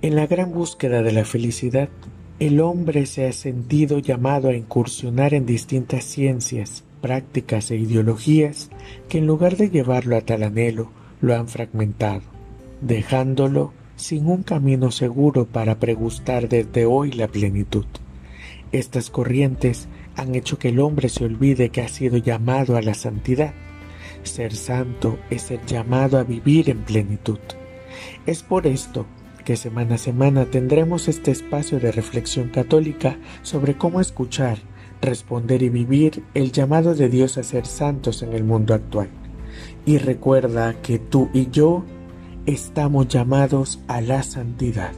En la gran búsqueda de la felicidad, el hombre se ha sentido llamado a incursionar en distintas ciencias, prácticas e ideologías que en lugar de llevarlo a tal anhelo, lo han fragmentado, dejándolo sin un camino seguro para pregustar desde hoy la plenitud. Estas corrientes han hecho que el hombre se olvide que ha sido llamado a la santidad. Ser santo es ser llamado a vivir en plenitud. Es por esto semana a semana tendremos este espacio de reflexión católica sobre cómo escuchar, responder y vivir el llamado de Dios a ser santos en el mundo actual. Y recuerda que tú y yo estamos llamados a la santidad.